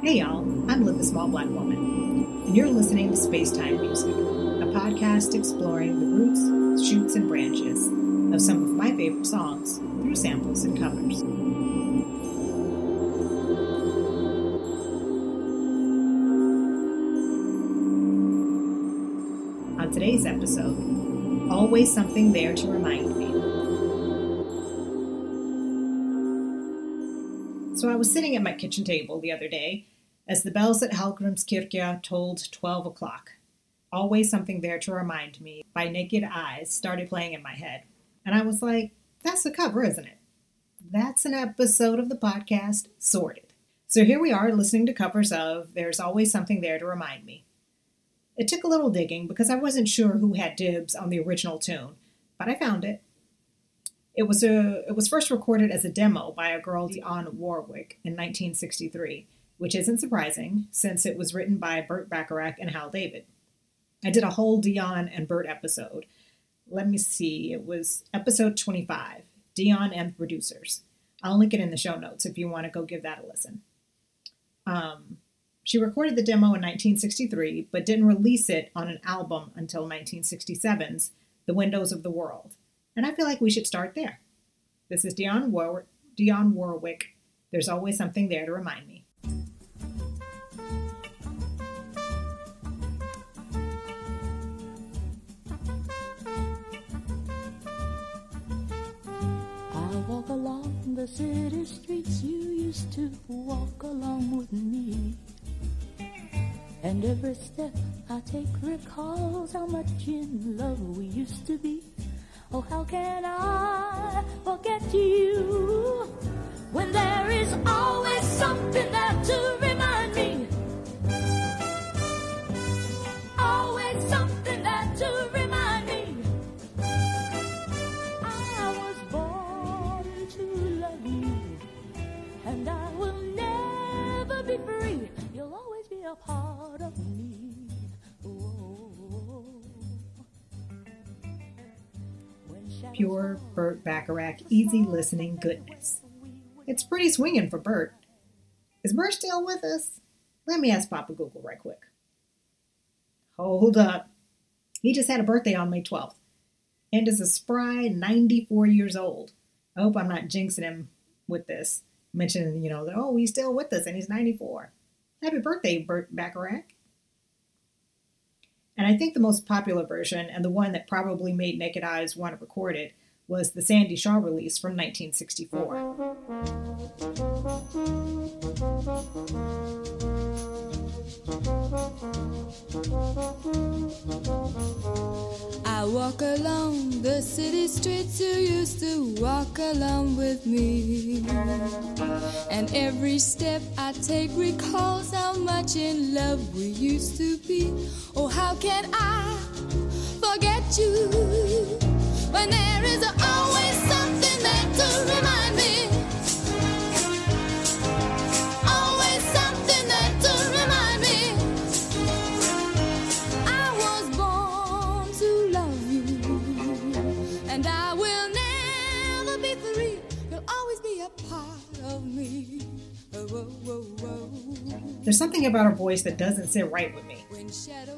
Hey y'all, I'm Liv the Small Black Woman, and you're listening to Spacetime Music, a podcast exploring the roots, shoots, and branches of some of my favorite songs through samples and covers. On today's episode, always something there to remind me. So I was sitting at my kitchen table the other day as the bells at Hallgrímskirkja tolled 12 o'clock. Always something there to remind me by Naked Eyes started playing in my head. And I was like, that's a cover, isn't it? That's an episode of the podcast, Sorted. So here we are listening to covers of There's Always Something There to Remind Me. It took a little digging because I wasn't sure who had dibs on the original tune, but I found it. It was a it was first recorded as a demo by a girl Dionne Warwick in 1963, which isn't surprising since it was written by Burt Bacharach and Hal David. I did a whole Dionne and Burt episode. Let me see, it was episode 25, Dionne and producers. I'll link it in the show notes if you want to go give that a listen. Um, she recorded the demo in 1963, but didn't release it on an album until 1967's The Windows of the World. And I feel like we should start there. This is Dionne, War- Dionne Warwick. There's always something there to remind me. I walk along the city streets you used to walk along with me. And every step I take recalls how much in love we used to be. Oh, how can I forget you? When there is always something there to Pure Burt Bacharach, easy listening goodness. It's pretty swinging for Burt. Is Burt still with us? Let me ask Papa Google right quick. Hold up. He just had a birthday on May 12th and is a spry 94 years old. I hope I'm not jinxing him with this, mentioning, you know, that, oh, he's still with us and he's 94. Happy birthday, Burt Bacharach. And I think the most popular version, and the one that probably made Naked Eyes want to record it, was the Sandie Shaw release from 1964. I walk along the city streets you used to walk along with me. And every step I take recalls how much in love we used to be. Oh, can I forget you when there is always something there to remind me? Always something there to remind me. I was born to love you, and I will never be free. You'll always be a part of me. Oh, whoa, whoa. There's something about her voice that doesn't sit right with me.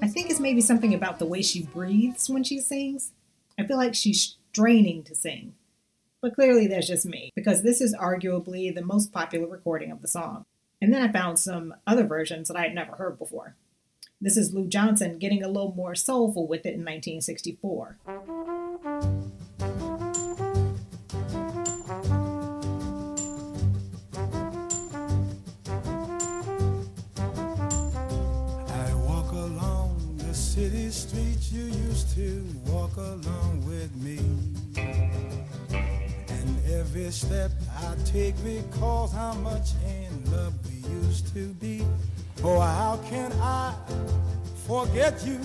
I think it's maybe something about the way she breathes when she sings. I feel like she's straining to sing. But clearly that's just me, because this is arguably the most popular recording of the song. And then I found some other versions that I had never heard before. This is Lou Johnson getting a little more soulful with it in 1964. City streets you used to walk along with me. And every step I take recalls how much in love we used to be. Oh, how can I forget you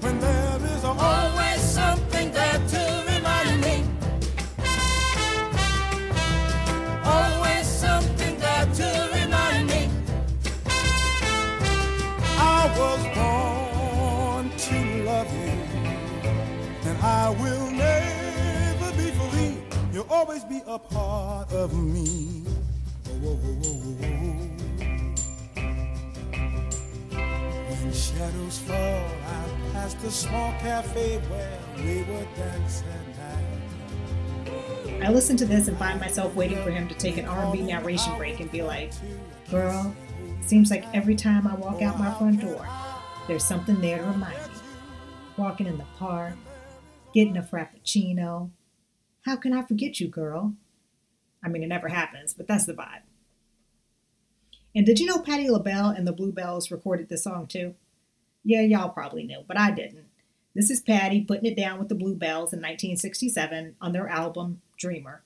when there is a always be a part of me. Oh, oh, oh, when shadows fall, I pass the small cafe where we were dancing. I listen to this and find myself waiting for him to take an R&B narration break and be like, "Girl, seems like every time I walk out my front door, there's something there to remind me. Walking in the park, getting a frappuccino, how can I forget you, girl?" I mean, it never happens, but that's the vibe. And did you know Patti LaBelle and the Bluebells recorded this song too? Yeah, y'all probably knew, but I didn't. This is Patti putting it down with the Bluebells in 1967 on their album Dreamer.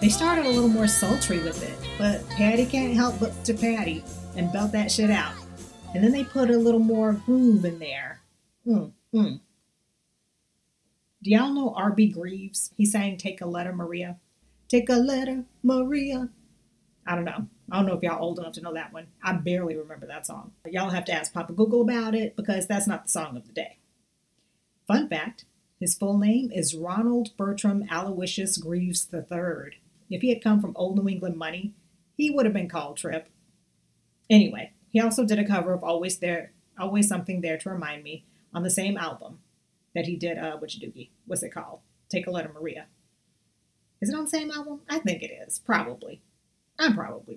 They started a little more sultry with it, but Patti can't help but to Patti and belt that shit out. And then they put a little more groove in there. Mm, mm. Do y'all know R.B. Greaves? He sang Take a Letter, Maria. Take a letter, Maria. I don't know. I don't know if y'all old enough to know that one. I barely remember that song. Y'all have to ask Papa Google about it because that's not the song of the day. Fun fact his full name is Ronald Bertram Aloysius Greaves III. If he had come from old New England money, he would have been called Trip. Anyway, he also did a cover of Always There, Always Something There to Remind Me on the same album that he did uh Witch Doogie. What's it called? Take a Letter Maria. Is it on the same album? I think it is. Probably. I'm probably.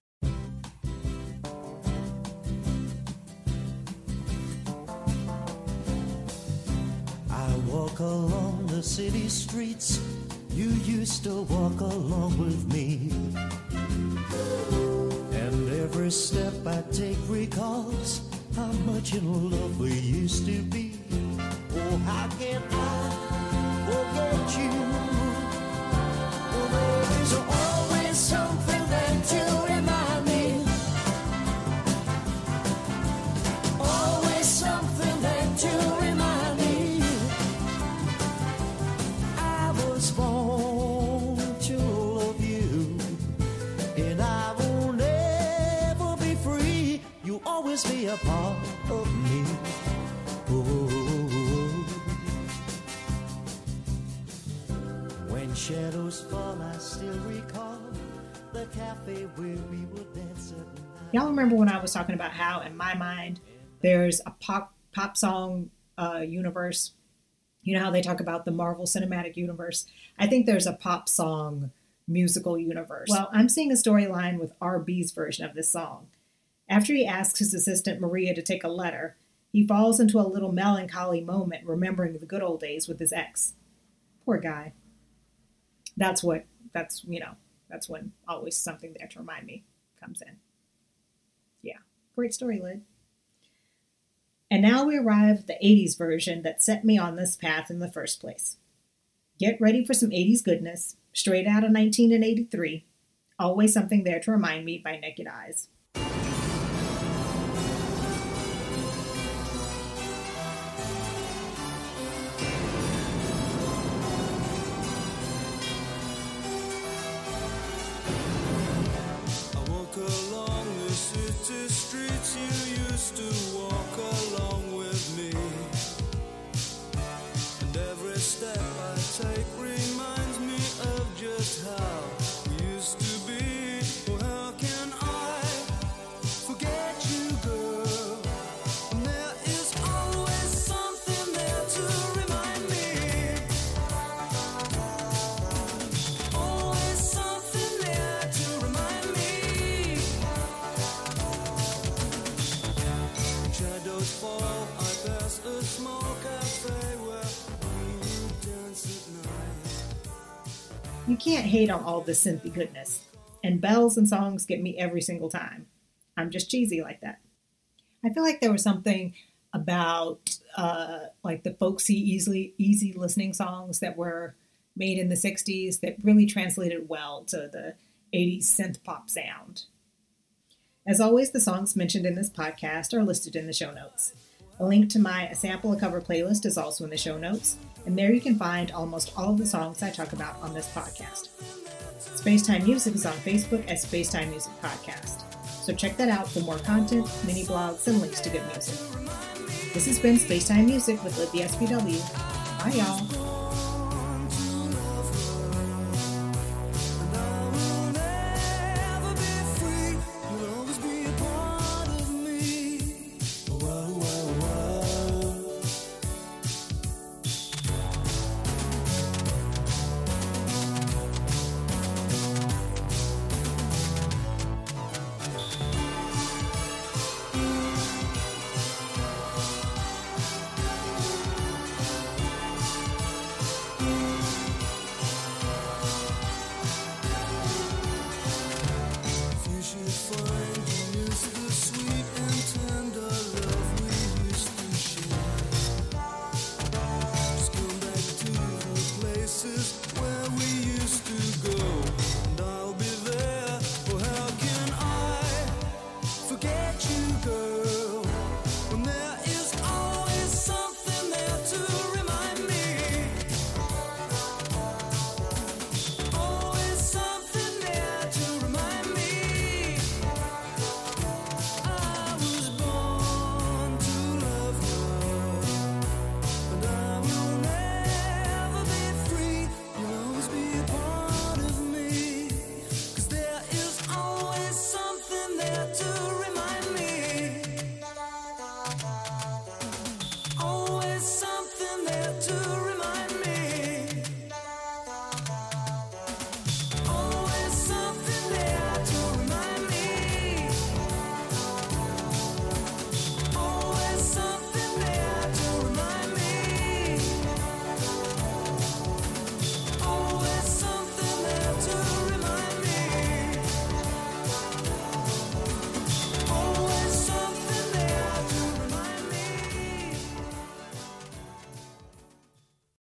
I walk along the city streets. You used to walk along with me. And every step I take recalls how much in love we used to be. Oh, how can I You'll always be a part of me. Oh. When shadows fall, I still recall the cafe where we would dance at night. Y'all remember when I was talking about how, in my mind, there's a pop pop song uh, universe. You know how they talk about the Marvel Cinematic Universe. I think there's a pop song musical universe. Well, I'm seeing a storyline with RB's version of this song. After he asks his assistant Maria to take a letter, he falls into a little melancholy moment, remembering the good old days with his ex. Poor guy. That's what. That's you know. That's when always something there to remind me comes in. Yeah, great story, Lid. And now we arrive at the 80s version that set me on this path in the first place. Get ready for some 80s goodness, straight out of 1983. Always something there to remind me by Naked Eyes. You can't hate on all this synthy goodness. And bells and songs get me every single time. I'm just cheesy like that. I feel like there was something about uh, like the folksy, easily easy listening songs that were made in the 60s that really translated well to the 80s synth pop sound. As always, the songs mentioned in this podcast are listed in the show notes. A link to my A Sample a Cover playlist is also in the show notes, and there you can find almost all of the songs I talk about on this podcast. Spacetime Music is on Facebook as Spacetime Music Podcast, so check that out for more content, mini blogs, and links to good music. This has been Spacetime Music with Libby SPW. Bye, y'all.